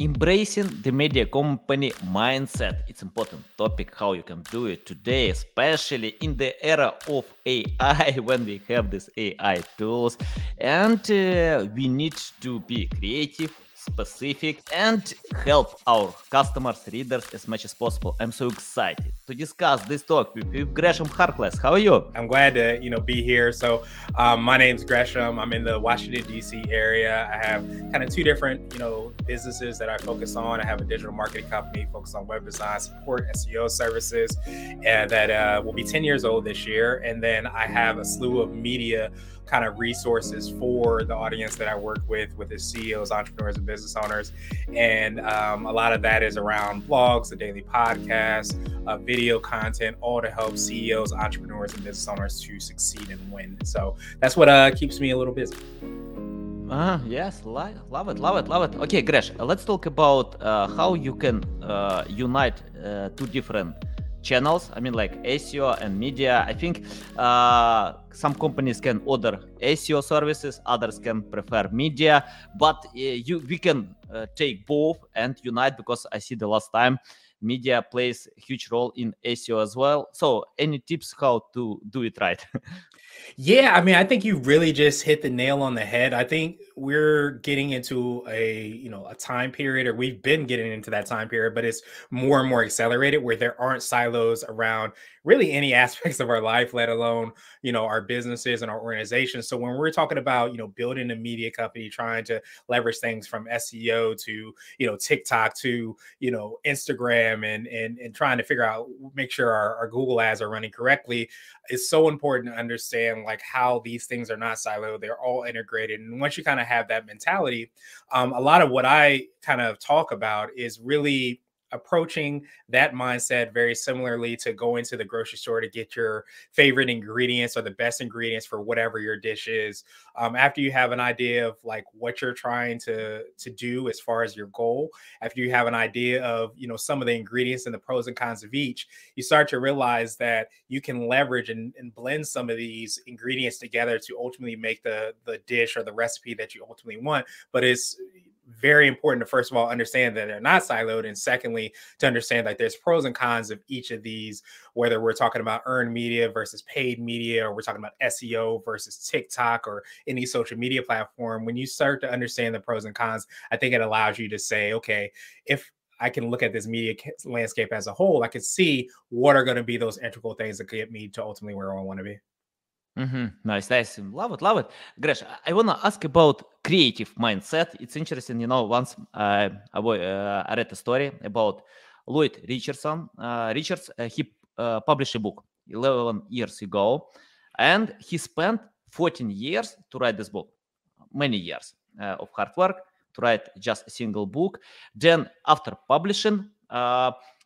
Embracing the media company mindset. It's important topic how you can do it today, especially in the era of AI when we have these AI tools and uh, we need to be creative specific and help our customers, readers as much as possible. I'm so excited to discuss this talk with, Gresham Harkless. How are you? I'm glad to you know be here. So um, my name's Gresham. I'm in the Washington D.C. area. I have kind of two different you know businesses that I focus on. I have a digital marketing company focused on web design, support, SEO services, and that uh, will be 10 years old this year. And then I have a slew of media kind of resources for the audience that I work with, with the CEOs, entrepreneurs, and business owners. And um, a lot of that is around blogs, the daily podcast, uh, video content, all to help CEOs, entrepreneurs, and business owners to succeed and win. So that's what uh, keeps me a little busy. Ah, yes, li- love it, love it, love it. Okay, Gresh, let's talk about uh, how you can uh, unite uh, two different channels. I mean, like SEO and media. I think uh, some companies can order SEO services, others can prefer media, but uh, you we can uh, take both and unite because I see the last time media plays a huge role in SEO as well. So, any tips how to do it right? Yeah, I mean, I think you really just hit the nail on the head. I think we're getting into a, you know, a time period or we've been getting into that time period, but it's more and more accelerated where there aren't silos around really any aspects of our life, let alone, you know, our businesses and our organizations. So when we're talking about, you know, building a media company, trying to leverage things from SEO to, you know, TikTok to, you know, Instagram and and and trying to figure out make sure our, our Google ads are running correctly, it's so important to understand like how these things are not siloed. They're all integrated. And once you kind of have that mentality, um, a lot of what I kind of talk about is really approaching that mindset very similarly to going to the grocery store to get your favorite ingredients or the best ingredients for whatever your dish is. Um, after you have an idea of like what you're trying to to do as far as your goal, after you have an idea of you know some of the ingredients and the pros and cons of each, you start to realize that you can leverage and, and blend some of these ingredients together to ultimately make the the dish or the recipe that you ultimately want. But it's very important to first of all understand that they're not siloed and secondly to understand that there's pros and cons of each of these whether we're talking about earned media versus paid media or we're talking about SEO versus TikTok or any social media platform. When you start to understand the pros and cons I think it allows you to say okay if I can look at this media landscape as a whole I can see what are going to be those integral things that get me to ultimately where I want to be Mm-hmm. Nice, nice. Love it, love it. Gresh, I want to ask about creative mindset. It's interesting, you know, once uh, I, uh, I read a story about Lloyd Richardson. Uh, Richards, uh, he uh, published a book 11 years ago, and he spent 14 years to write this book. Many years uh, of hard work to write just a single book. Then, after publishing,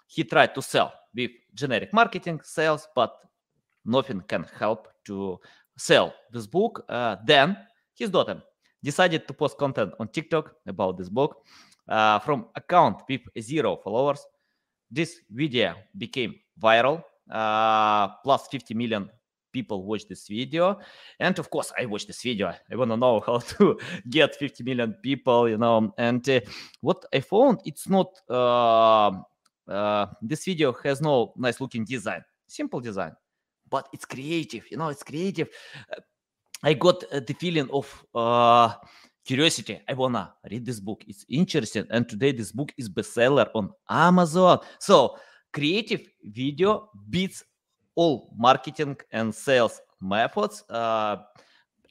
he tried to sell with generic marketing, sales, but nothing can help to sell this book. Uh, then his daughter decided to post content on TikTok about this book uh, from account with zero followers. This video became viral. Uh, plus 50 million people watched this video and of course i watched this video i want to know how to get 50 million people you know and uh, what i found it's not uh, uh, this video has no nice looking design simple design but it's creative you know it's creative. I got uh, the feeling of uh, curiosity. I wanna read this book. It's interesting. And today this book is bestseller on amazon. So creative video beats all marketing and sales methods. Uh,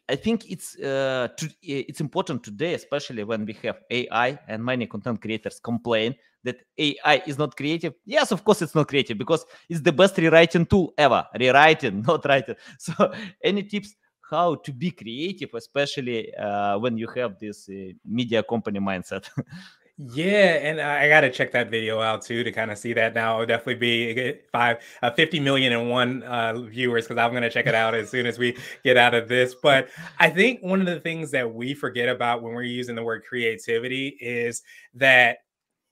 I think it's uh, to, it's important today, especially when we have AI and many content creators complain that AI is not creative. Yes, of course it's not creative because it's the best rewriting tool ever. Rewriting, not writing. So, any tips how to be creative, especially uh, when you have this uh, media company mindset? Yeah, and I got to check that video out too to kind of see that now. It'll definitely be five, uh, 50 million and one uh, viewers because I'm going to check it out as soon as we get out of this. But I think one of the things that we forget about when we're using the word creativity is that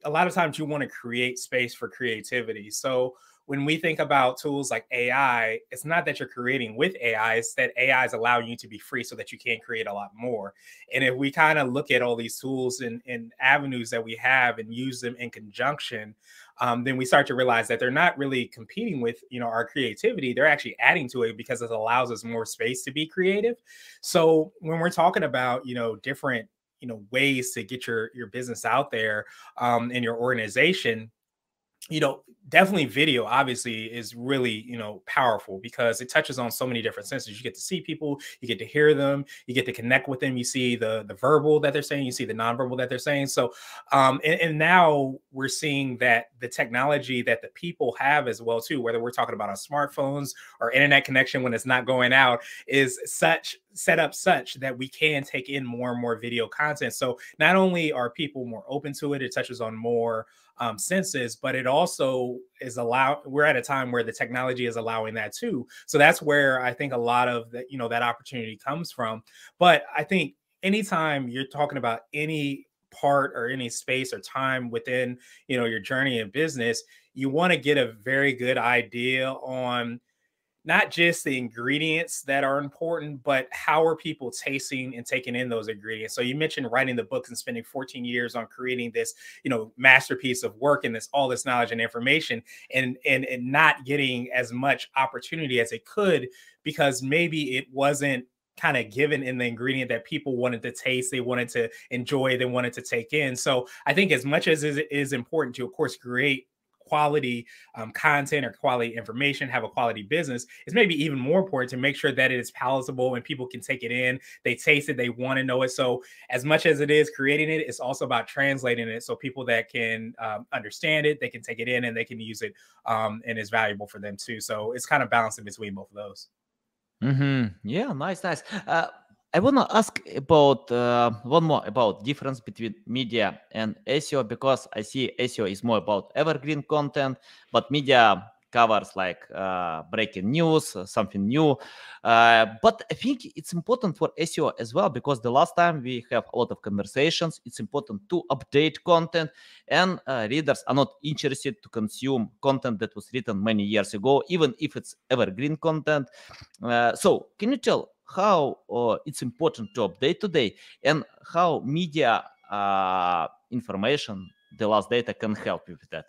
a lot of times you want to create space for creativity. So when we think about tools like AI, it's not that you're creating with AI, it's that AI is allowing you to be free so that you can create a lot more. And if we kind of look at all these tools and, and avenues that we have and use them in conjunction, um, then we start to realize that they're not really competing with you know our creativity they're actually adding to it because it allows us more space to be creative so when we're talking about you know different you know ways to get your your business out there um, in your organization you know definitely video obviously is really you know powerful because it touches on so many different senses. You get to see people you get to hear them you get to connect with them. You see the the verbal that they're saying you see the nonverbal that they're saying. So um and, and now we're seeing that the technology that the people have as well too whether we're talking about our smartphones or internet connection when it's not going out is such set up such that we can take in more and more video content. So not only are people more open to it it touches on more um, senses, but it also is allow. We're at a time where the technology is allowing that too. So that's where I think a lot of that, you know, that opportunity comes from. But I think anytime you're talking about any part or any space or time within, you know, your journey in business, you want to get a very good idea on not just the ingredients that are important, but how are people tasting and taking in those ingredients? So you mentioned writing the books and spending 14 years on creating this, you know, masterpiece of work and this all this knowledge and information and and and not getting as much opportunity as it could because maybe it wasn't kind of given in the ingredient that people wanted to taste, they wanted to enjoy, they wanted to take in. So I think as much as it is important to, of course, create quality um, content or quality information, have a quality business, it's maybe even more important to make sure that it is palatable and people can take it in, they taste it, they want to know it. So, as much as it is creating it, it's also about translating it so people that can um, understand it, they can take it in and they can use it, um, and it's valuable for them too. So, it's kind of balancing between both of those. Mm-hmm. Yeah, nice, nice. Uh, I want to ask about uh, one more about difference between media and SEO because I see SEO is more about evergreen content, but media covers like uh, breaking news, uh, something new. Uh, but I think it's important for SEO as well because the last time we have a lot of conversations, it's important to update content, and uh, readers are not interested to consume content that was written many years ago, even if it's evergreen content. Uh, so, can you tell how uh, it's important to update today and how media uh, information the last data can help you with that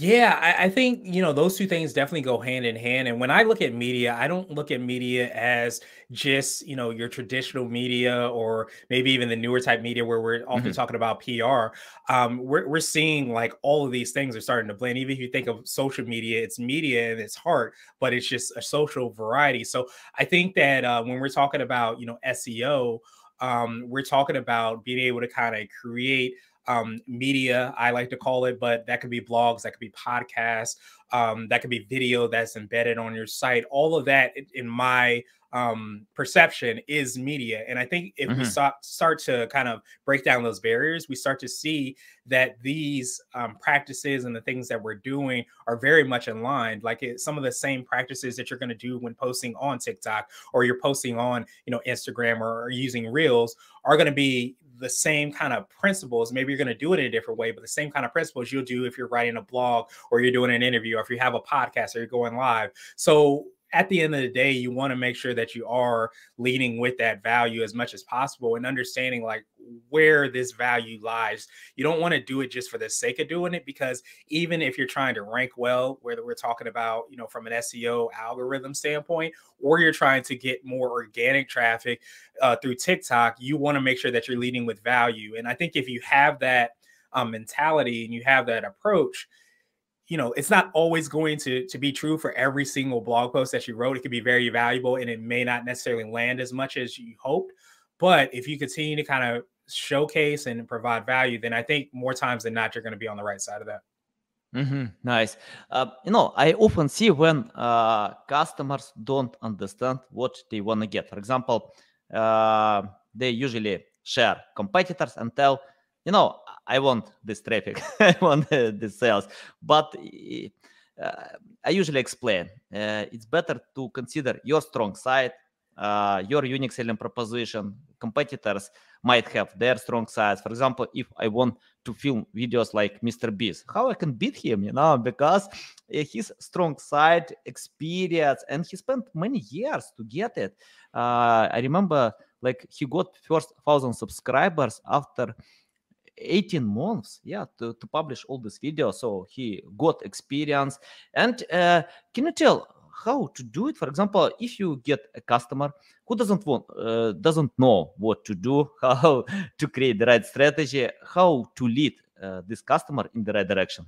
yeah, I, I, think you know those two things definitely go hand in hand. And when I look at media, I don't look at media as just you know your traditional media or maybe even the newer type media where we're often mm-hmm. talking about PR. Um, we're we're seeing like all of these things are starting to blend. Even if you think of social media, it's media and it's heart, but it's just a social variety. So I think that uh, when we're talking about you know SEO, um, we're talking about being able to kind of create um, media, I like to call it, but that could be blogs, that could be podcasts, um, that could be video that's embedded on your site. All of that, in my um, perception, is media. And I think if mm-hmm. we start, start to kind of break down those barriers, we start to see that these um, practices and the things that we're doing are very much in line. Like it, some of the same practices that you're going to do when posting on TikTok or you're posting on, you know, Instagram or, or using Reels are going to be the same kind of principles. Maybe you're going to do it in a different way, but the same kind of principles you'll do if you're writing a blog or you're doing an interview or if you have a podcast or you're going live. So at the end of the day, you want to make sure that you are leading with that value as much as possible and understanding like where this value lies. You don't want to do it just for the sake of doing it because even if you're trying to rank well, whether we're talking about, you know, from an SEO algorithm standpoint, or you're trying to get more organic traffic uh, through TikTok, you want to make sure that you're leading with value. And I think if you have that um, mentality and you have that approach, you know it's not always going to to be true for every single blog post that you wrote. It could be very valuable and it may not necessarily land as much as you hoped. But if you continue to kind of showcase and provide value then i think more times than not you're going to be on the right side of that. Mm-hmm. nice. Uh, you know i often see when uh, customers don't understand what they want to get. For example uh, they usually share competitors and tell you know I want this traffic, I want uh, sales. But uh, I usually explain uh, it's better to consider your strong side, uh, your unique selling proposition, competitors, might have their strong sides. For example, if I want to film videos like Mr. Beast, how I can beat him, you know, because his strong side, experience, and he spent many years to get it. Uh, I remember like he got first thousand subscribers after 18 months? Yeah to, to publish all this video so he got experience. And uh, can you tell how to do it? For example if you get a customer who doesn't want uh, doesn't know what to do how to create the right strategy how to lead uh, this customer in the right direction?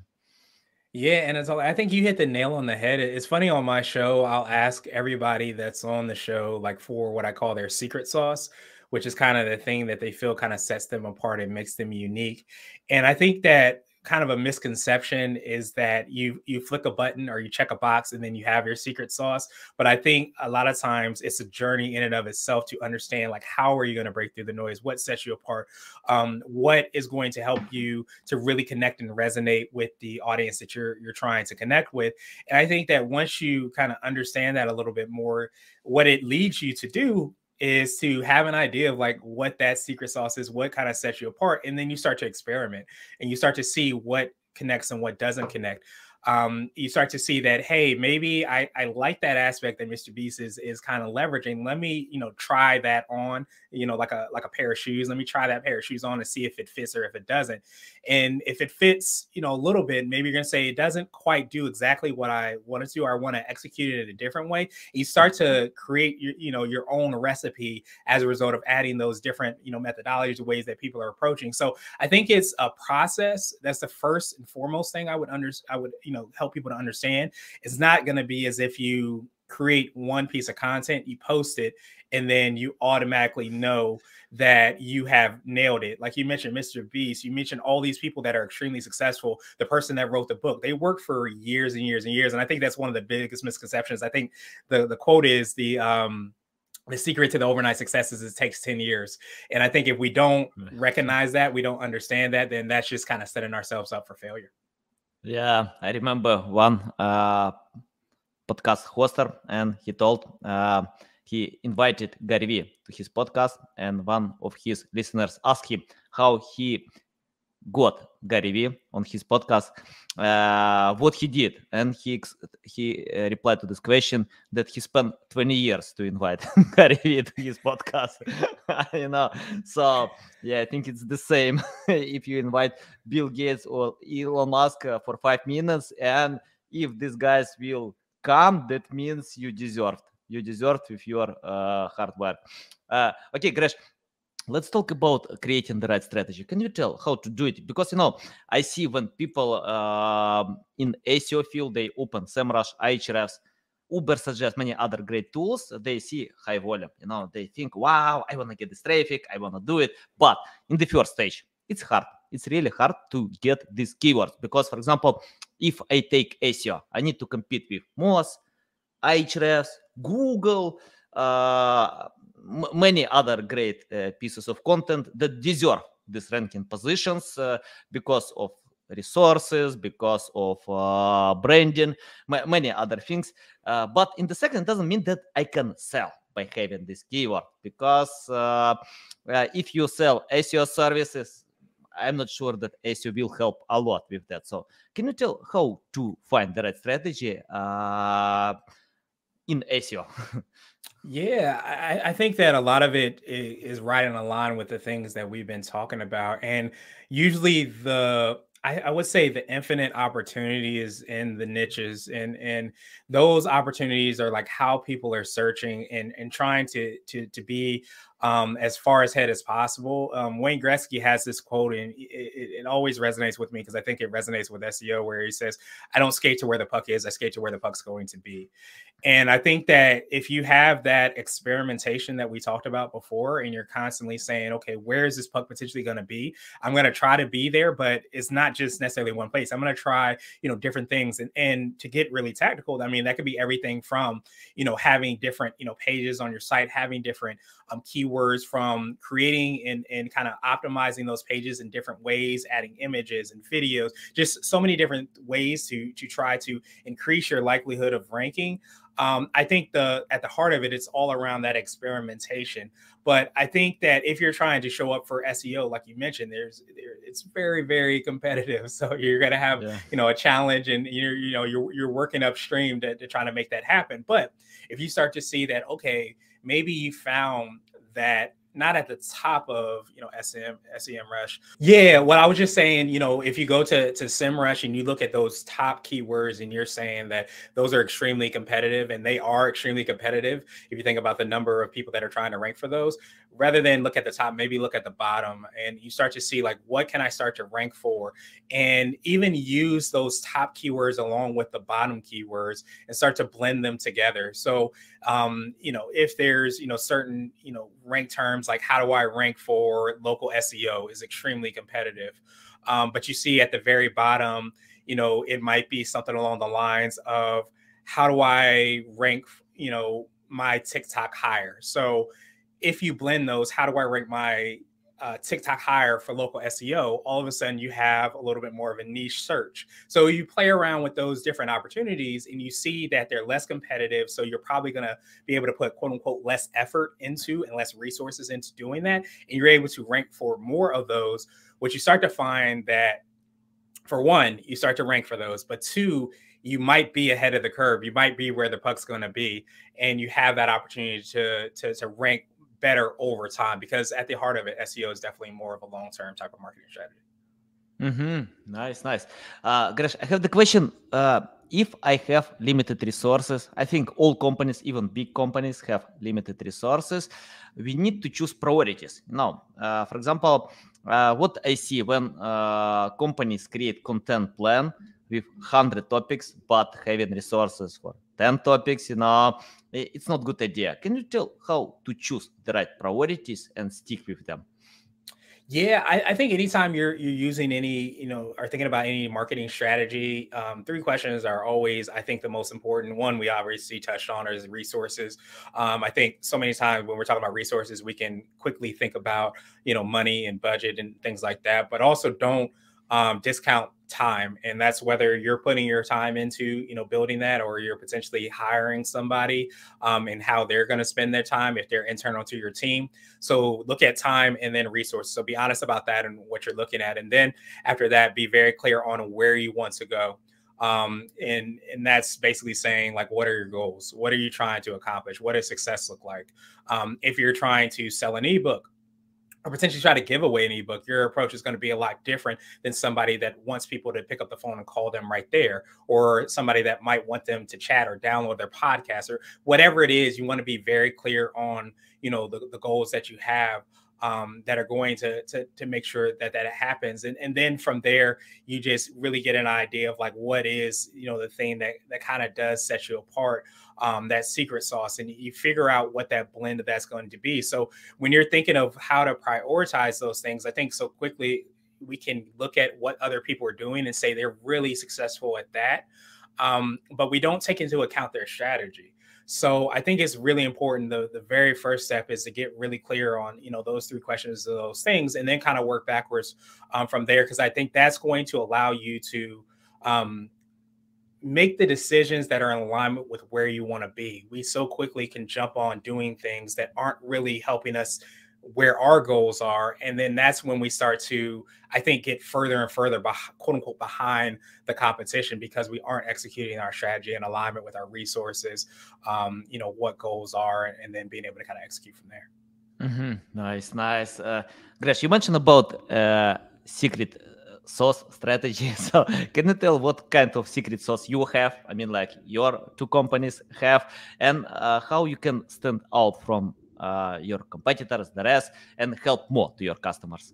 Yeah, and it's all I think you hit the nail on the head. It's funny on my show, I'll ask everybody that's on the show like for what I call their secret sauce, which is kind of the thing that they feel kind of sets them apart and makes them unique. And I think that kind of a misconception is that you you flick a button or you check a box and then you have your secret sauce. But i think a lot of times it's a journey in and of itself to understand like how are you going to break through the noise? What sets you apart? Um, what is going to help you to really connect and resonate with the audience that you're you're trying to connect with? And i think that once you kind of understand that a little bit more what it leads you to do is to have an idea of like what that secret sauce is, what kind of sets you apart, and then you start to experiment and you start to see what connects and what doesn't connect um, you start to see that hey maybe I, I like that aspect that mr beast is is kind of leveraging. Let me you know try that on you know like a like a pair of shoes. Let me try that pair of shoes on and see if it fits or if it doesn't. And if it fits you know a little bit maybe you're to say it doesn't quite do exactly what i wanted to or i want to execute it in a different way. You start to create your you know your own recipe as a result of adding those different you know methodologies ways that people are approaching. So i think it's a process. That's the first and foremost thing i would under i would you know help people to understand it's not going to be as if you create one piece of content you post it and then you automatically know that you have nailed it. Like you mentioned, Mr. Beast, you mentioned all these people that are extremely successful. The person that wrote the book, they worked for years and years and years. And I think that's one of the biggest misconceptions. I think the, the quote is the um the secret to the overnight success is it takes 10 years. And I think if we don't recognize that, we don't understand that, then that's just kind of setting ourselves up for failure. Yeah, I remember one uh, podcast hoster, and he told uh, he invited Gary Vee to his podcast, and one of his listeners asked him how he got Gary Vee on his podcast, uh, what he did, and he he uh, replied to this question that he spent 20 years to invite Gary Vee to his podcast. you know, so yeah, I think it's the same if you invite Bill Gates or Elon Musk uh, for five minutes, and if these guys will come, that means you deserved. You deserved with your uh, hard work. Uh, okay, Gresh, let's talk about creating the right strategy. Can you tell how to do it? Because you know i see when people uh, in seo field they open semrush ahrefs uber suggests many other great tools. They see high volume you know they think wow i want to get this traffic i want to do it. But in the first stage it's hard. It's really hard to get these keywords because for example if i take seo i need to compete with moz ahrefs google uh, many other great uh, pieces of content that deserve these ranking positions uh, because of resources, because of uh, branding, many other things. Uh, but in the second, doesn't mean that I can sell by having this keyword because uh, if you sell SEO services, I'm not sure that SEO will help a lot with that. So, can you tell how to find the right strategy in SEO? Yeah, I, I, think that a lot of it is right in line with the things that we've been talking about. And usually the I, I, would say the infinite opportunity is in the niches and and those opportunities are like how people are searching and and trying to to to be um, as far ahead as possible. Um, Wayne Gretzky has this quote, and it, it always resonates with me because I think it resonates with SEO, where he says, "I don't skate to where the puck is; I skate to where the puck's going to be." And I think that if you have that experimentation that we talked about before, and you're constantly saying, "Okay, where is this puck potentially going to be?" I'm going to try to be there, but it's not just necessarily one place. I'm going to try, you know, different things, and and to get really tactical, I mean, that could be everything from, you know, having different, you know, pages on your site, having different um, keywords from creating and, and kind of optimizing those pages in different ways, adding images and videos, just so many different ways to, to try to increase your likelihood of ranking. Um, I think the at the heart of it, it's all around that experimentation. But I think that if you're trying to show up for SEO, like you mentioned, there's there, it's very very competitive. So you're gonna have yeah. you know a challenge, and you're you know you're you're working upstream to, to try to make that happen. But if you start to see that, okay, maybe you found that not at the top of you know SM SEMrush. Yeah, what I was just saying, you know, if you go to to SEMrush and you look at those top keywords and you're saying that those are extremely competitive and they are extremely competitive, if you think about the number of people that are trying to rank for those, rather than look at the top, maybe look at the bottom and you start to see like what can I start to rank for and even use those top keywords along with the bottom keywords and start to blend them together. So um, you know, if there's, you know, certain, you know, rank terms like how do I rank for local SEO is extremely competitive. Um, but you see at the very bottom, you know, it might be something along the lines of how do I rank, you know, my TikTok higher. So if you blend those, how do I rank my uh, TikTok higher for local SEO? All of a sudden, you have a little bit more of a niche search. So you play around with those different opportunities and you see that they're less competitive. So you're probably going to be able to put quote unquote less effort into and less resources into doing that. And you're able to rank for more of those, which you start to find that for one, you start to rank for those, but two, you might be ahead of the curve. You might be where the puck's going to be, and you have that opportunity to, to to rank better over time because at the heart of it, SEO is definitely more of a long term type of marketing strategy. Mm-hmm. Nice, nice. Uh, Gresh, I have the question. Uh, if I have limited resources, I think all companies, even big companies, have limited resources. We need to choose priorities. Now, uh, for example, uh, what I see when uh, companies create content plan with 100 topics, but having resources for 10 topics, you know, it's not good idea. Can you tell how to choose the right priorities and stick with them? Yeah, I, I, think anytime you're you're using any, you know, are thinking about any marketing strategy, um, three questions are always, I think, the most important. One we obviously touched on is resources. Um, I think so many times when we're talking about resources, we can quickly think about, you know, money and budget and things like that, but also don't um, discount time and that's whether you're putting your time into you know building that or you're potentially hiring somebody um, and how they're going to spend their time if they're internal to your team. So look at time and then resources. So be honest about that and what you're looking at and then after that be very clear on where you want to go. Um, and and that's basically saying like what are your goals? What are you trying to accomplish? What does success look like? Um, if you're trying to sell an ebook or potentially try to give away an ebook, your approach is going to be a lot different than somebody that wants people to pick up the phone and call them right there, or somebody that might want them to chat or download their podcast or whatever it is. You want to be very clear on, you know, the, the goals that you have um, that are going to, to to make sure that that happens, and and then from there you just really get an idea of like what is you know the thing that that kind of does set you apart, um, that secret sauce, and you figure out what that blend of that's going to be. So when you're thinking of how to prioritize those things, I think so quickly we can look at what other people are doing and say they're really successful at that, um, but we don't take into account their strategy. So I think it's really important. The, the very first step is to get really clear on, you know, those three questions, those things, and then kind of work backwards um, from there. Cause I think that's going to allow you to um, make the decisions that are in alignment with where you want to be. We so quickly can jump on doing things that aren't really helping us where our goals are and then that's when we start to i think get further and further quote unquote behind the competition because we aren't executing our strategy in alignment with our resources um, you know what goals are and then being able to kind of execute from there mm-hmm. nice nice uh, Gresh, you mentioned about uh, secret sauce strategy so can you tell what kind of secret sauce you have i mean like your two companies have and uh, how you can stand out from uh, your competitors, the rest, and help more to your customers?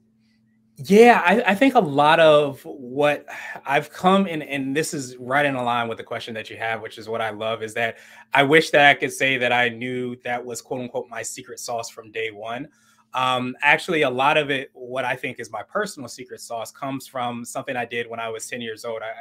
Yeah, I, I, think a lot of what I've come in, and this is right in line with the question that you have, which is what I love, is that I wish that I could say that I knew that was quote unquote my secret sauce from day one. Um, actually, a lot of it, what I think is my personal secret sauce, comes from something I did when I was 10 years old. I,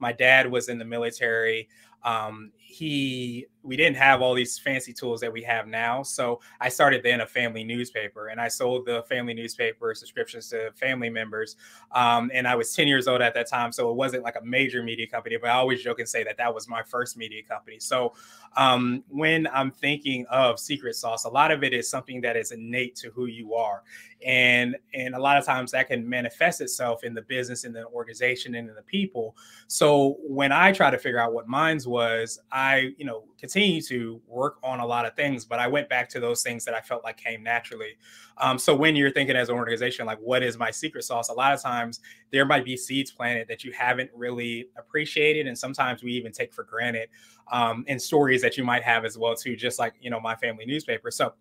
my dad was in the military. um, he we didn't have all these fancy tools that we have now. So I started then a family newspaper, and I sold the family newspaper subscriptions to family members. Um, and I was 10 years old at that time, so it wasn't like a major media company. But I always joke and say that that was my first media company. So um, when I'm thinking of secret sauce, a lot of it is something that is innate to who you are, and and a lot of times that can manifest itself in the business, in the organization, and in the people. So when I try to figure out what mine's was, I you know continue to work on a lot of things, but I went back to those things that I felt like came naturally. Um, so when you're thinking as an organization, like what is my secret sauce? A lot of times there might be seeds planted that you haven't really appreciated, and sometimes we even take for granted, um, and stories that you might have as well too, just like you know my family newspaper. So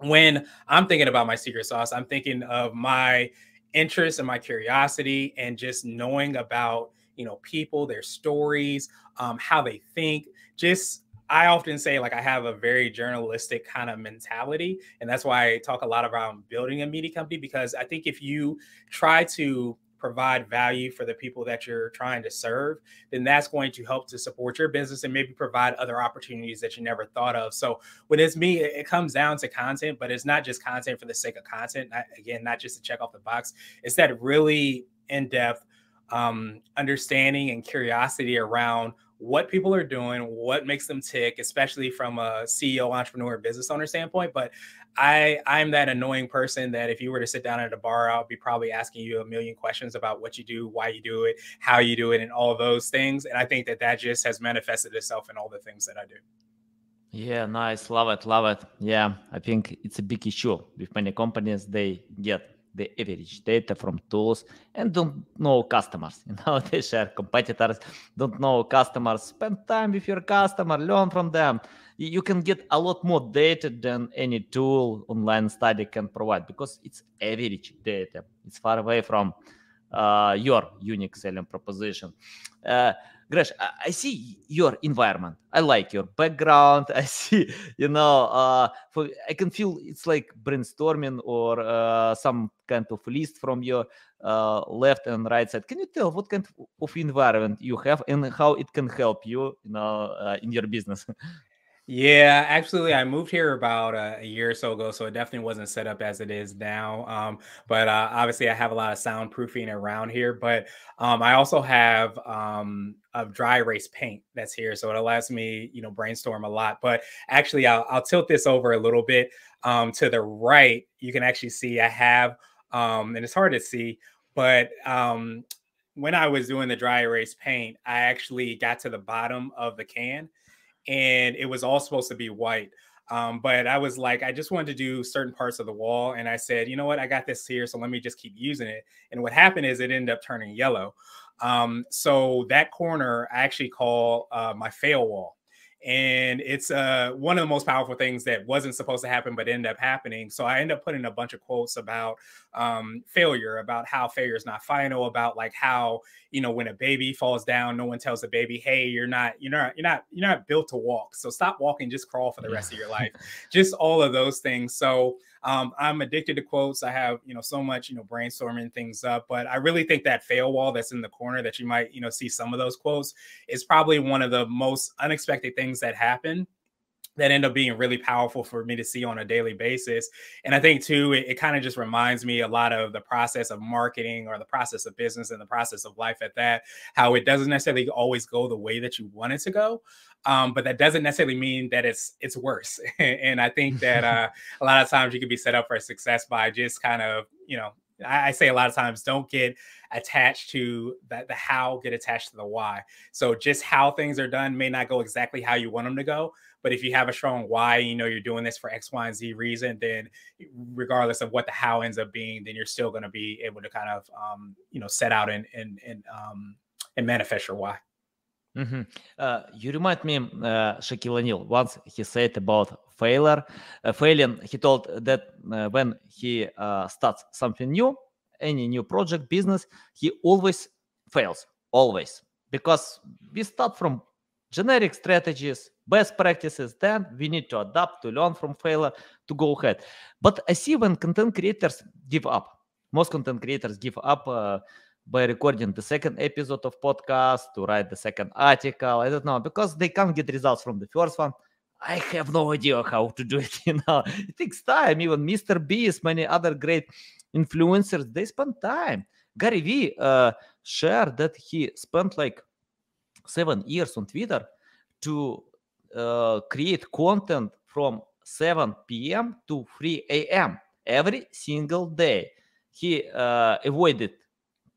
when I'm thinking about my secret sauce, I'm thinking of my interest and my curiosity and just knowing about you know people their stories um, how they think just I often say like I have a very journalistic kind of mentality, and that's why I talk a lot about building a media company because I think if you try to provide value for the people that you're trying to serve, then that's going to help to support your business and maybe provide other opportunities that you never thought of. So when it's me, it comes down to content, but it's not just content for the sake of content. Not, again, not just to check off the box. It's that really in-depth um, understanding and curiosity around what people are doing, what makes them tick, especially from a CEO, entrepreneur, business owner standpoint. But I I'm that annoying person that if you were to sit down at a bar, I'll be probably asking you a million questions about what you do, why you do it, how you do it, and all those things. And I think that that just has manifested itself in all the things that I do. Yeah, nice. Love it. Love it. Yeah, I think it's a big issue with many companies. They get the average data from tools and don't know customers. You know, they share competitors, don't know customers. Spend time with your customer, learn from them. You can get a lot more data than any tool online study can provide because it's average data. It's far away from uh, your unique selling proposition. Uh, Gresh, I see your environment. I like your background. I see, you know, uh, for, I can feel it's like brainstorming or uh, some kind of list from your uh, left and right side. Can you tell what kind of environment you have and how it can help you, you know, in your business? Yeah, absolutely. I moved here about a, a, year or so ago, so it definitely wasn't set up as it is now. Um, but uh, obviously, I have a lot of soundproofing around here. But um, I also have um, a dry erase paint that's here, so it allows me, you know, brainstorm a lot. But actually, I'll, I'll tilt this over a little bit um, to the right. You can actually see I have, um, and it's hard to see, but um, when I was doing the dry erase paint, I actually got to the bottom of the can and it was all supposed to be white. Um, but I was like, I just wanted to do certain parts of the wall. And I said, you know what, I got this here. So let me just keep using it. And what happened is it ended up turning yellow. Um, so that corner I actually call uh, my fail wall and it's uh, one of the most powerful things that wasn't supposed to happen but ended up happening so i end up putting a bunch of quotes about um, failure about how failure is not final about like how you know when a baby falls down no one tells the baby hey you're not you're not you're not you're not built to walk so stop walking just crawl for the rest of your life. Just all of those things so um, I'm addicted to quotes. I have, you know, so much, you know, brainstorming things up. But I really think that fail wall that's in the corner that you might, you know, see some of those quotes is probably one of the most unexpected things that happen that end up being really powerful for me to see on a daily basis. And I think too, it, it kind of just reminds me a lot of the process of marketing or the process of business and the process of life at that, how it doesn't necessarily always go the way that you want it to go. Um, but that doesn't necessarily mean that it's it's worse. and I think that uh, a lot of times you can be set up for success by just kind of, you know, I, I say a lot of times don't get attached to that the how, get attached to the why. So just how things are done may not go exactly how you want them to go, but if you have a strong why, you know you're doing this for X, Y, and Z reason, then regardless of what the how ends up being, then you're still going to be able to kind of um, you know set out and and and um, and manifest your why. Mm-hmm. Uh, you remind me uh, Shaquille O'Neal. Once he said about failure, uh, failing. He told that uh, when he uh, starts something new, any new project, business, he always fails, always, because we start from generic strategies, best practices. Then we need to adapt, to learn from failure, to go ahead. But I see when content creators give up, most content creators give up uh, by recording the second episode of podcast to write the second article. I don't know because they can't get results from the first one. I have no idea how to do it. You know, it takes time. Even Mr. Beast, many other great influencers, they spend time. Gary Vee uh, shared that he spent like seven years on Twitter to uh, create content from 7 p.m. to 3 a.m. every single day. He uh, avoided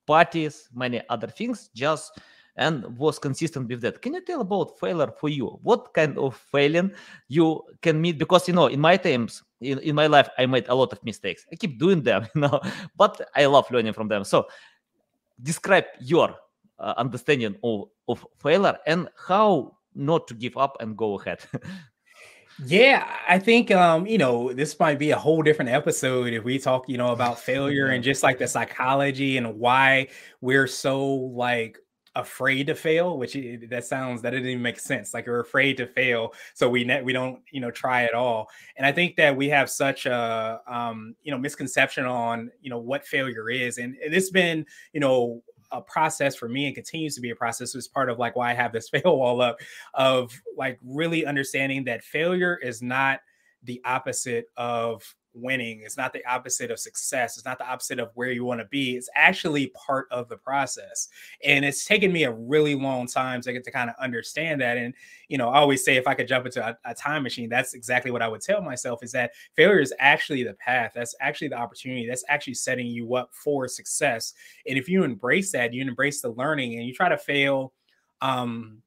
parties, many other things, just and was consistent with that. Can you tell about failure for you? What kind of failing you can meet? Because you know, in my times, in, in my life, I made a lot of mistakes. I keep doing them, you know, but I love learning from them. So describe your uh, understanding of, of failure and how not to give up and go ahead. Yeah, I think um, you know, this might be a whole different episode if we talk, you know, about failure and just like the psychology and why we're so like afraid to fail which that sounds that didn't even make sense. Like we're afraid to fail so we ne- we don't you know try at all. And i think that we have such a um you know misconception on you know what failure is. And it's been you know a process for me and continues to be a process is part of like why I have this fail wall up of like really understanding that failure is not the opposite of winning. It's not the opposite of success. It's not the opposite of where you want to be. It's actually part of the process. And it's taken me a really long time to get to kind of understand that. And, you know, I always say if I could jump into a, a time machine, that's exactly what I would tell myself is that failure is actually the path. That's actually the opportunity. That's actually setting you up for success. And if you embrace that, you embrace the learning and you try to fail, um,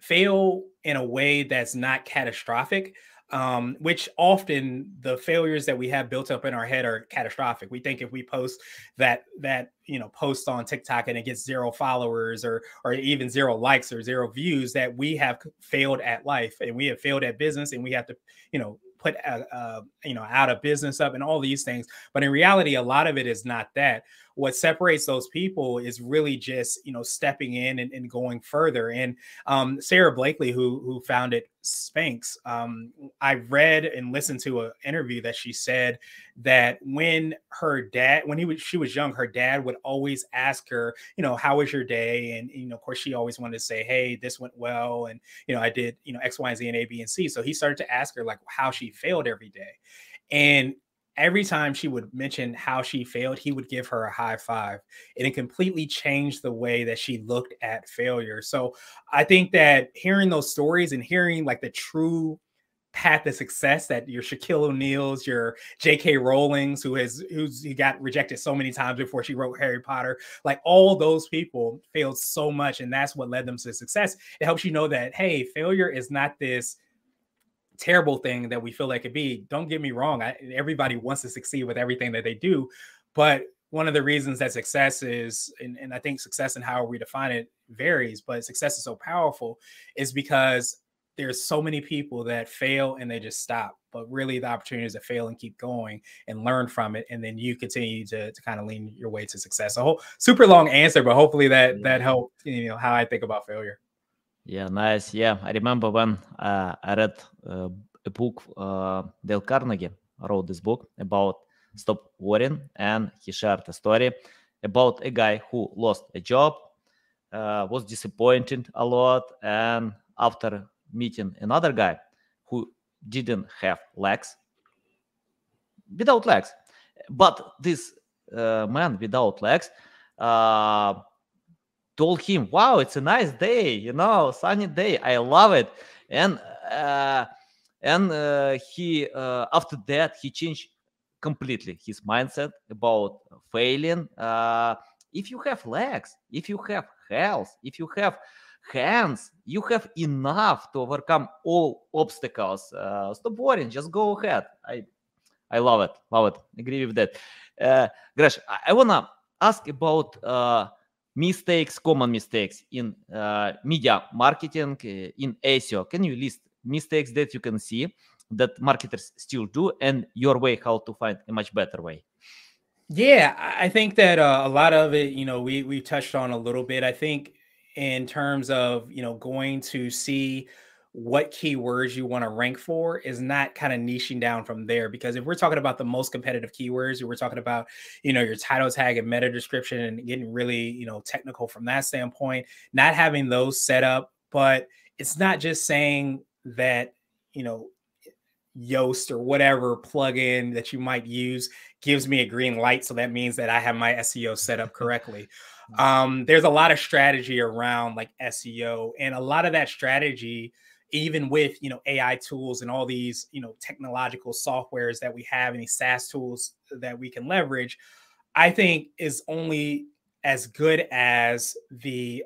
fail in a way that's not catastrophic um, which often the failures that we have built up in our head are catastrophic. We think if we post that that you know post on TikTok and it gets zero followers or or even zero likes or zero views, that we have failed at life and we have failed at business and we have to you know put a, a, you know out of business up and all these things but in reality a lot of it is not that what separates those people is really just you know stepping in and, and going further. And um, sara blakely who who founded spanx um, i read and listened to an interview that she said that when her dad when he was she was young her dad would always ask her you know how was your day? And you know of course she always wanted to say hey this went well and you know i did you know x y and z and a b and c. So he started to ask her like how she failed every day. And every time she would mention how she failed, he would give her a high five. And it completely changed the way that she looked at failure. So I think that hearing those stories and hearing like the true path to success that your Shaquille O'Neal's, your J.K. Rowling's, who has who's he got rejected so many times before she wrote Harry Potter, like all those people failed so much, and that's what led them to success. It helps you know that hey, failure is not this terrible thing that we feel like it be. Don't get me wrong. I, everybody wants to succeed with everything that they do. But one of the reasons that success is, and, and I think success and how we define it varies, but success is so powerful is because there's so many people that fail and they just stop. But really, the opportunity is to fail and keep going and learn from it, and then you continue to, to kind of lean your way to success. A whole super long answer, but hopefully that that helped you know how I think about failure. Yeah, nice. Yeah, I remember when uh, I read uh, a book. Uh, Dale Carnegie wrote this book about stop worrying, and he shared a story about a guy who lost a job, uh, was disappointed a lot, and after meeting another guy who didn't have legs, without legs, but this uh, man without legs uh, told him, "Wow, it's a nice day, you know, sunny day. I love it." And uh, and uh, he uh, after that he changed completely his mindset about failing. Uh, if you have legs, if you have health, if you have hands, you have enough to overcome all obstacles. Uh, stop worrying, just go ahead. I I love it, love it. Agree with that. Uh, Gresh, I, I wanna ask about uh, mistakes, common mistakes in uh, media marketing, uh, in SEO. Can you list mistakes that you can see that marketers still do and your way how to find a much better way? Yeah, I think that uh, a lot of it, you know, we we touched on a little bit. I think in terms of you know going to see what keywords you want to rank for is not kind of niching down from there because if we're talking about the most competitive keywords we're talking about you know your title tag and meta description and getting really you know technical from that standpoint not having those set up but it's not just saying that you know Yoast or whatever plugin that you might use gives me a green light. So that means that I have my SEO set up correctly. Um, there's a lot of strategy around like SEO, and a lot of that strategy, even with you know AI tools and all these you know technological softwares that we have and these SaaS tools that we can leverage, I think is only as good as the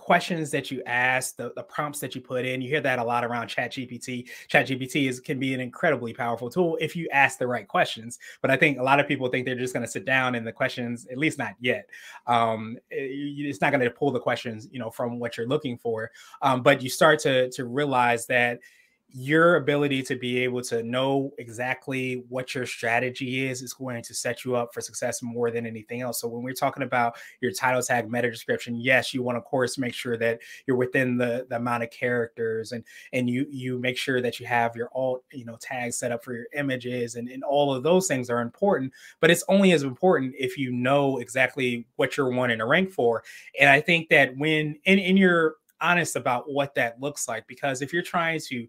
questions that you ask, the, the prompts that you put in. You hear that a lot around ChatGPT. ChatGPT is can be an incredibly powerful tool if you ask the right questions. But I think a lot of people think they're just going to sit down and the questions, at least not yet. Um, it, it's not going to pull the questions, you know, from what you're looking for. Um, but you start to to realize that your ability to be able to know exactly what your strategy is is going to set you up for success more than anything else. So when we're talking about your title tag meta description, yes, you want of course make sure that you're within the, the amount of characters and and you you make sure that you have your alt you know tags set up for your images and, and all of those things are important, but it's only as important if you know exactly what you're wanting to rank for. And I think that when in, in your honest about what that looks like because if you're trying to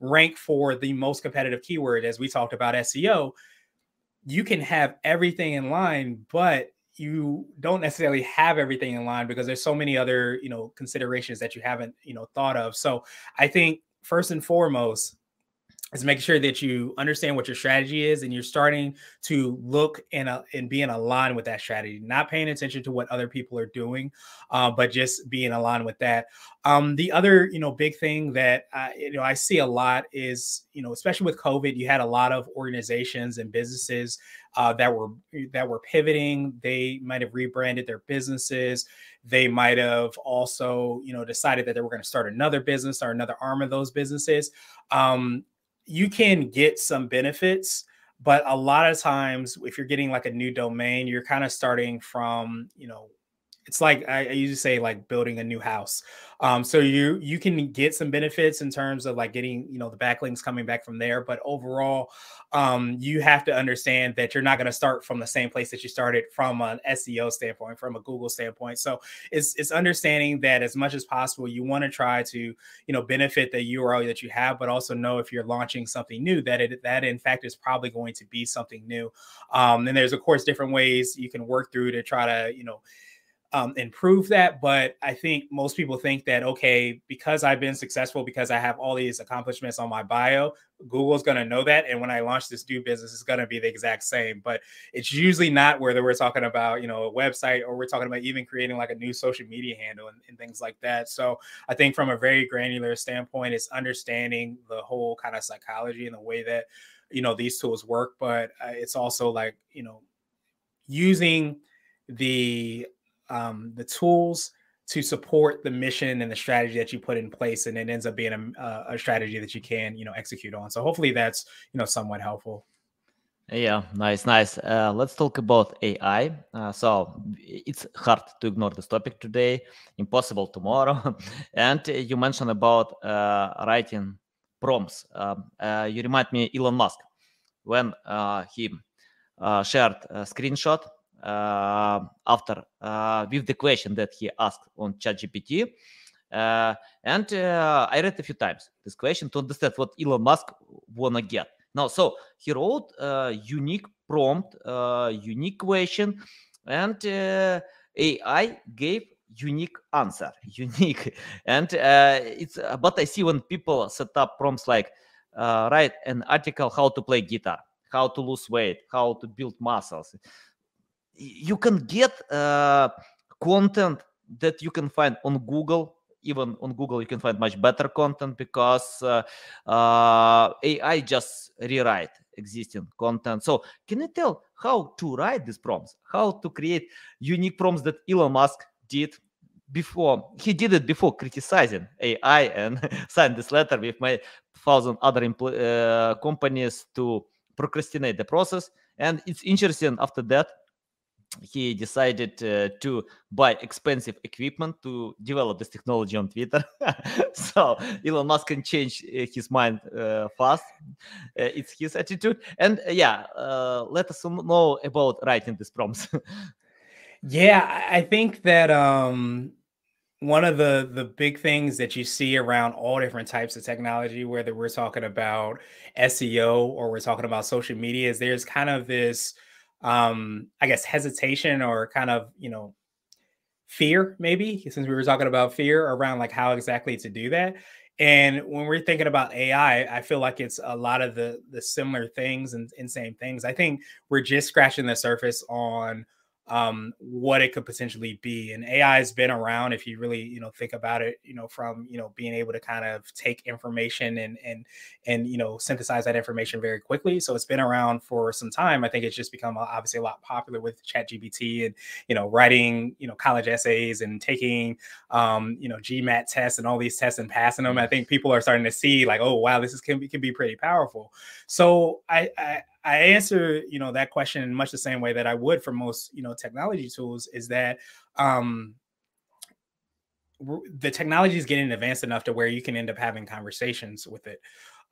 rank for the most competitive keyword, as we talked about SEO, you can have everything in line, but you don't necessarily have everything in line because there's so many other, you know, considerations that you haven't, you know, thought of. So I think first and foremost, is making sure that you understand what your strategy is and you're starting to look and uh, and be in line with that strategy not paying attention to what other people are doing uh, but just being aligned with that. Um, the other you know big thing that I, you know i see a lot is you know especially with covid you had a lot of organizations and businesses uh, that were that were pivoting. They might have rebranded their businesses. They might have also you know decided that they were going to start another business or another arm of those businesses. Um, you can get some benefits but a lot of times if you're getting like a new domain you're kind of starting from you know it's like I, I usually say like building a new house. Um, so you you can get some benefits in terms of like getting you know the backlinks coming back from there, but overall, um, you have to understand that you're not going to start from the same place that you started from an SEO standpoint, from a Google standpoint. So it's it's understanding that as much as possible, you want to try to you know benefit the URL that you have, but also know if you're launching something new that it that in fact is probably going to be something new. Um, and there's of course different ways you can work through to try to you know um, improve that. But I think most people think that, okay, because I've been successful, because I have all these accomplishments on my bio, Google's going to know that. And when I launch this new business, it's going to be the exact same. But it's usually not whether we're talking about, you know, a website or we're talking about even creating like a new social media handle and, and things like that. So I think from a very granular standpoint, it's understanding the whole kind of psychology and the way that, you know, these tools work. But uh, it's also like, you know, using the um, the tools to support the mission and the strategy that you put in place and it ends up being a, a strategy that you can you know execute on. So hopefully that's you know somewhat helpful. Yeah nice nice. Uh, let's talk about ai uh, so it's hard to ignore this topic today. Impossible tomorrow. And you mentioned about uh, writing prompts. Um, uh, you remind me elon musk. When uh, he uh, shared a screenshot after uh, with the question that he asked on ChatGPT. Uh, and I read a few times this question to understand what Elon Musk wanna get. Now, so he wrote a unique prompt, unique question, and AI gave unique answer unique and uh, it's but i see when people set up prompts like uh, write an article how to play guitar how to lose weight how to build muscles you can get uh, content that you can find on Google. Even on Google, you can find much better content because uh, uh, AI just rewrite existing content. So, can you tell how to write these prompts? How to create unique prompts that Elon Musk did before? He did it before criticizing AI and signed this letter with my thousand other companies to procrastinate the process. And it's interesting after that he decided uh, to buy expensive equipment to develop this technology on Twitter. so Elon Musk can change uh, his mind uh, fast. Uh, it's his attitude. And yeah, let us know about writing these prompts. yeah, I think that um, one of the the big things that you see around all different types of technology, whether we're talking about SEO or we're talking about social media, is there's kind of this um, I guess hesitation or kind of, you know, fear maybe since we were talking about fear around like how exactly to do that. And when we're thinking about ai i feel like it's a lot of the the similar things and, and same things. I think we're just scratching the surface on um, what it could potentially be. And AI has been around, if you really, you know, think about it, you know, from you know being able to kind of take information and and and you know synthesize that information very quickly. So it's been around for some time. I think it's just become obviously a lot popular with ChatGPT and you know writing you know college essays and taking um, you know GMAT tests and all these tests and passing them. I think people are starting to see like, oh wow, this is can be can be pretty powerful. So I, I I answer, you know, that question in much the same way that I would for most, you know, technology tools is that um the technology is getting advanced enough to where you can end up having conversations with it.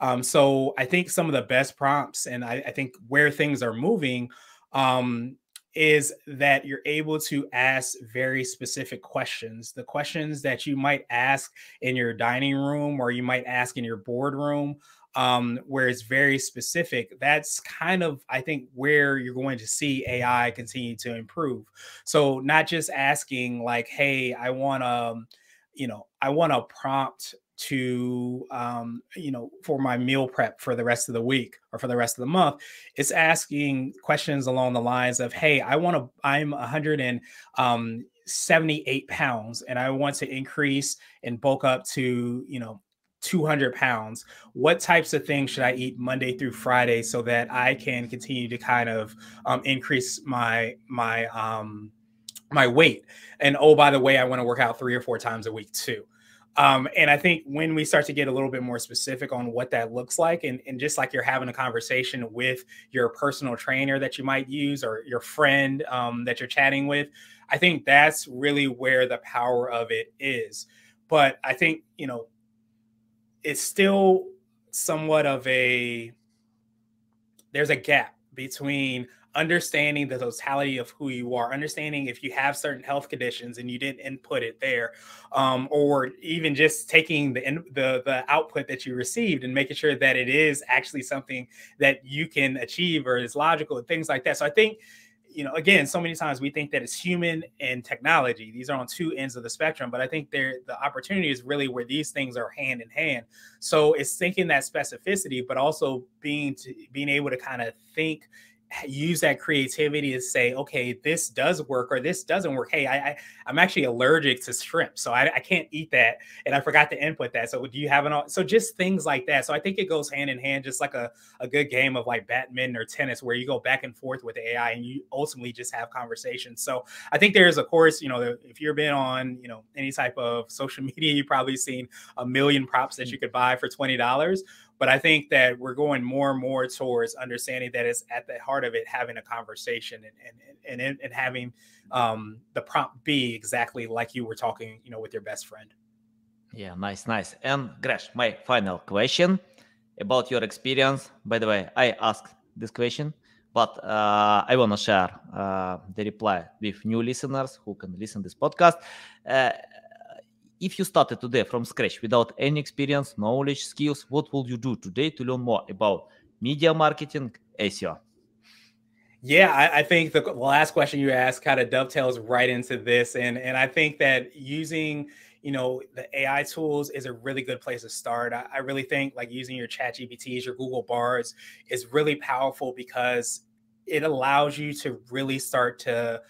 Um, so I think some of the best prompts, and I, I think where things are moving, um, is that you're able to ask very specific questions. The questions that you might ask in your dining room or you might ask in your boardroom um, where it's very specific, that's kind of, I think, where you're going to see AI continue to improve. So, not just asking, like, hey, I want to, um, you know, I want a prompt to um, you know for my meal prep for the rest of the week or for the rest of the month it's asking questions along the lines of hey i want to i'm 178 um, pounds and i want to increase and bulk up to you know 200 pounds. What types of things should i eat monday through friday so that i can continue to kind of um, increase my my um my weight? And oh by the way i want to work out three or four times a week too. Um, and I think when we start to get a little bit more specific on what that looks like, and, and just like you're having a conversation with your personal trainer that you might use or your friend um, that you're chatting with, I think that's really where the power of it is. But I think, you know, it's still somewhat of a there's a gap between understanding the totality of who you are, understanding if you have certain health conditions and you didn't input it there, um, or even just taking the, the the output that you received and making sure that it is actually something that you can achieve or is logical and things like that. So I think you know, again, so many times we think that it's human and technology. These are on two ends of the spectrum, but I think there the opportunity is really where these things are hand in hand. So it's thinking that specificity, but also being to, being able to kind of think use that creativity to say, okay, this does work or this doesn't work. Hey, I, I am actually allergic to shrimp, so I, I can't eat that, and I forgot to input that. So do you have an so just things like that. So I think it goes hand in hand, just like a a good game of like badminton or tennis, where you go back and forth with AI and you ultimately just have conversations. So I think there's of course, you know, if you've been on you know any type of social media, you've probably seen a million props that mm. you could buy for twenty dollars. But I think that we're going more and more towards understanding that it's at the heart of it having a conversation and and and, and having um, the prompt be exactly like you were talking, you know, with your best friend. Yeah, nice, nice. And Gresh, my final question about your experience. By the way, I asked this question, but uh, I want to share uh, the reply with new listeners who can listen this podcast. Uh, if you started today from scratch without any experience, knowledge, skills, what will you do today to learn more about media marketing, SEO? Yeah, I, I, think the last question you asked kind of dovetails right into this, and and I think that using you know the AI tools is a really good place to start. I, I really think like using your Chat GPTs, your Google Bards is really powerful because it allows you to really start to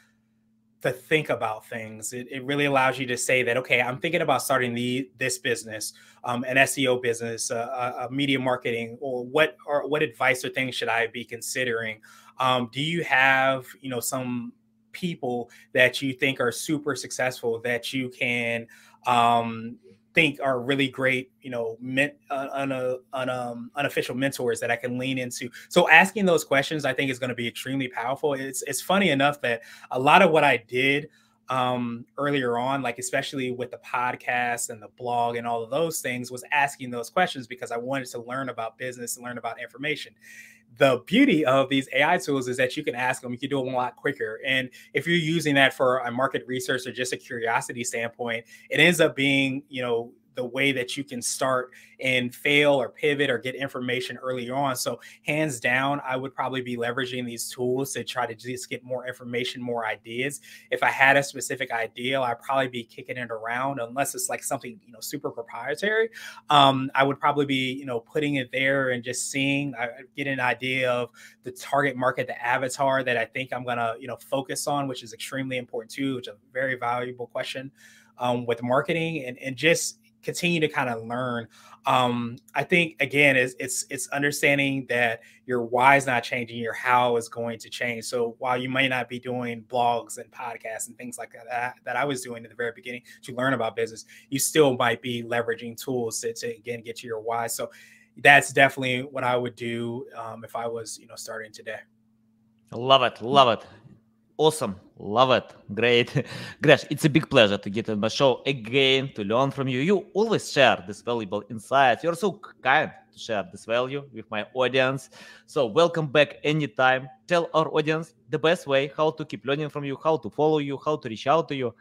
to think about things. It, it really allows you to say that, okay, I'm thinking about starting the this business, um, an SEO business, uh, a media marketing, or what or what advice or things should I be considering? Um, do you have, you know, some people that you think are super successful that you can um, think are really great, you know, men, uh, un, un, um, unofficial mentors that I can lean into. So asking those questions, I think, is going to be extremely powerful. It's it's funny enough that a lot of what I did um, earlier on, like especially with the podcast and the blog and all of those things, was asking those questions because I wanted to learn about business and learn about information. The beauty of these AI tools is that you can ask them, you can do them a lot quicker. And if you're using that for a market research or just a curiosity standpoint, it ends up being, you know, the way that you can start and fail or pivot or get information early on. So, hands down, I would probably be leveraging these tools to try to just get more information, more ideas. If I had a specific idea, I'd probably be kicking it around, unless it's like something you know super proprietary. Um, I would probably be you know putting it there and just seeing, I get an idea of the target market, the avatar that I think I'm gonna you know focus on, which is extremely important too. Which is a very valuable question um, with marketing and and just continue to kind of learn. Um, I think again, it's, it's it's understanding that your why is not changing, your how is going to change. So while you may not be doing blogs and podcasts and things like that that I was doing in the very beginning to learn about business, you still might be leveraging tools to, to again get to your why. So that's definitely what I would do um, if I was you know starting today. Love it, love it. Awesome. Love it. Great. Gresh, it's a big pleasure to get on my show again to learn from you. You always share this valuable insight. You're so kind to share this value with my audience. So welcome back anytime. Tell our audience the best way how to keep learning from you, how to follow you, how to reach out to you.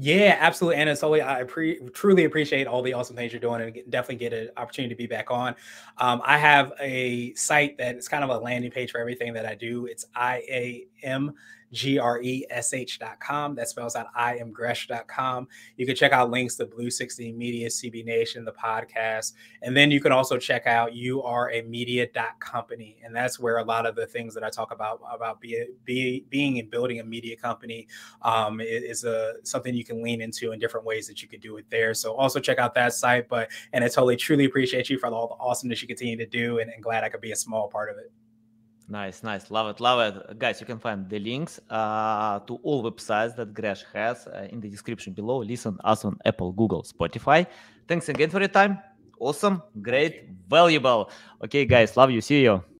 Yeah, absolutely, Anatoly. I pre- truly appreciate all the awesome things you're doing, and definitely get an opportunity to be back on. Um, I have a site that is kind of a landing page for everything that I do. It's I A M G-R-E-S-H.com. That spells out I am Gresh.com. You can check out links to Blue 16 Media, CB Nation, the podcast. And then you can also check out you are a media.company. And that's where a lot of the things that I talk about about be, be, being and building a media company um, is a something you can lean into in different ways that you could do it there. So also check out that site. But and I totally truly appreciate you for all the awesomeness you continue to do and, and glad I could be a small part of it. Nice, nice. Love it, love it. Guys, you can find the links uh, to all websites that Gresh has uh, in the description below. Listen us on Apple, Google, Spotify. Thanks again for your time. Awesome, great, valuable. Okay, guys, love you. See you.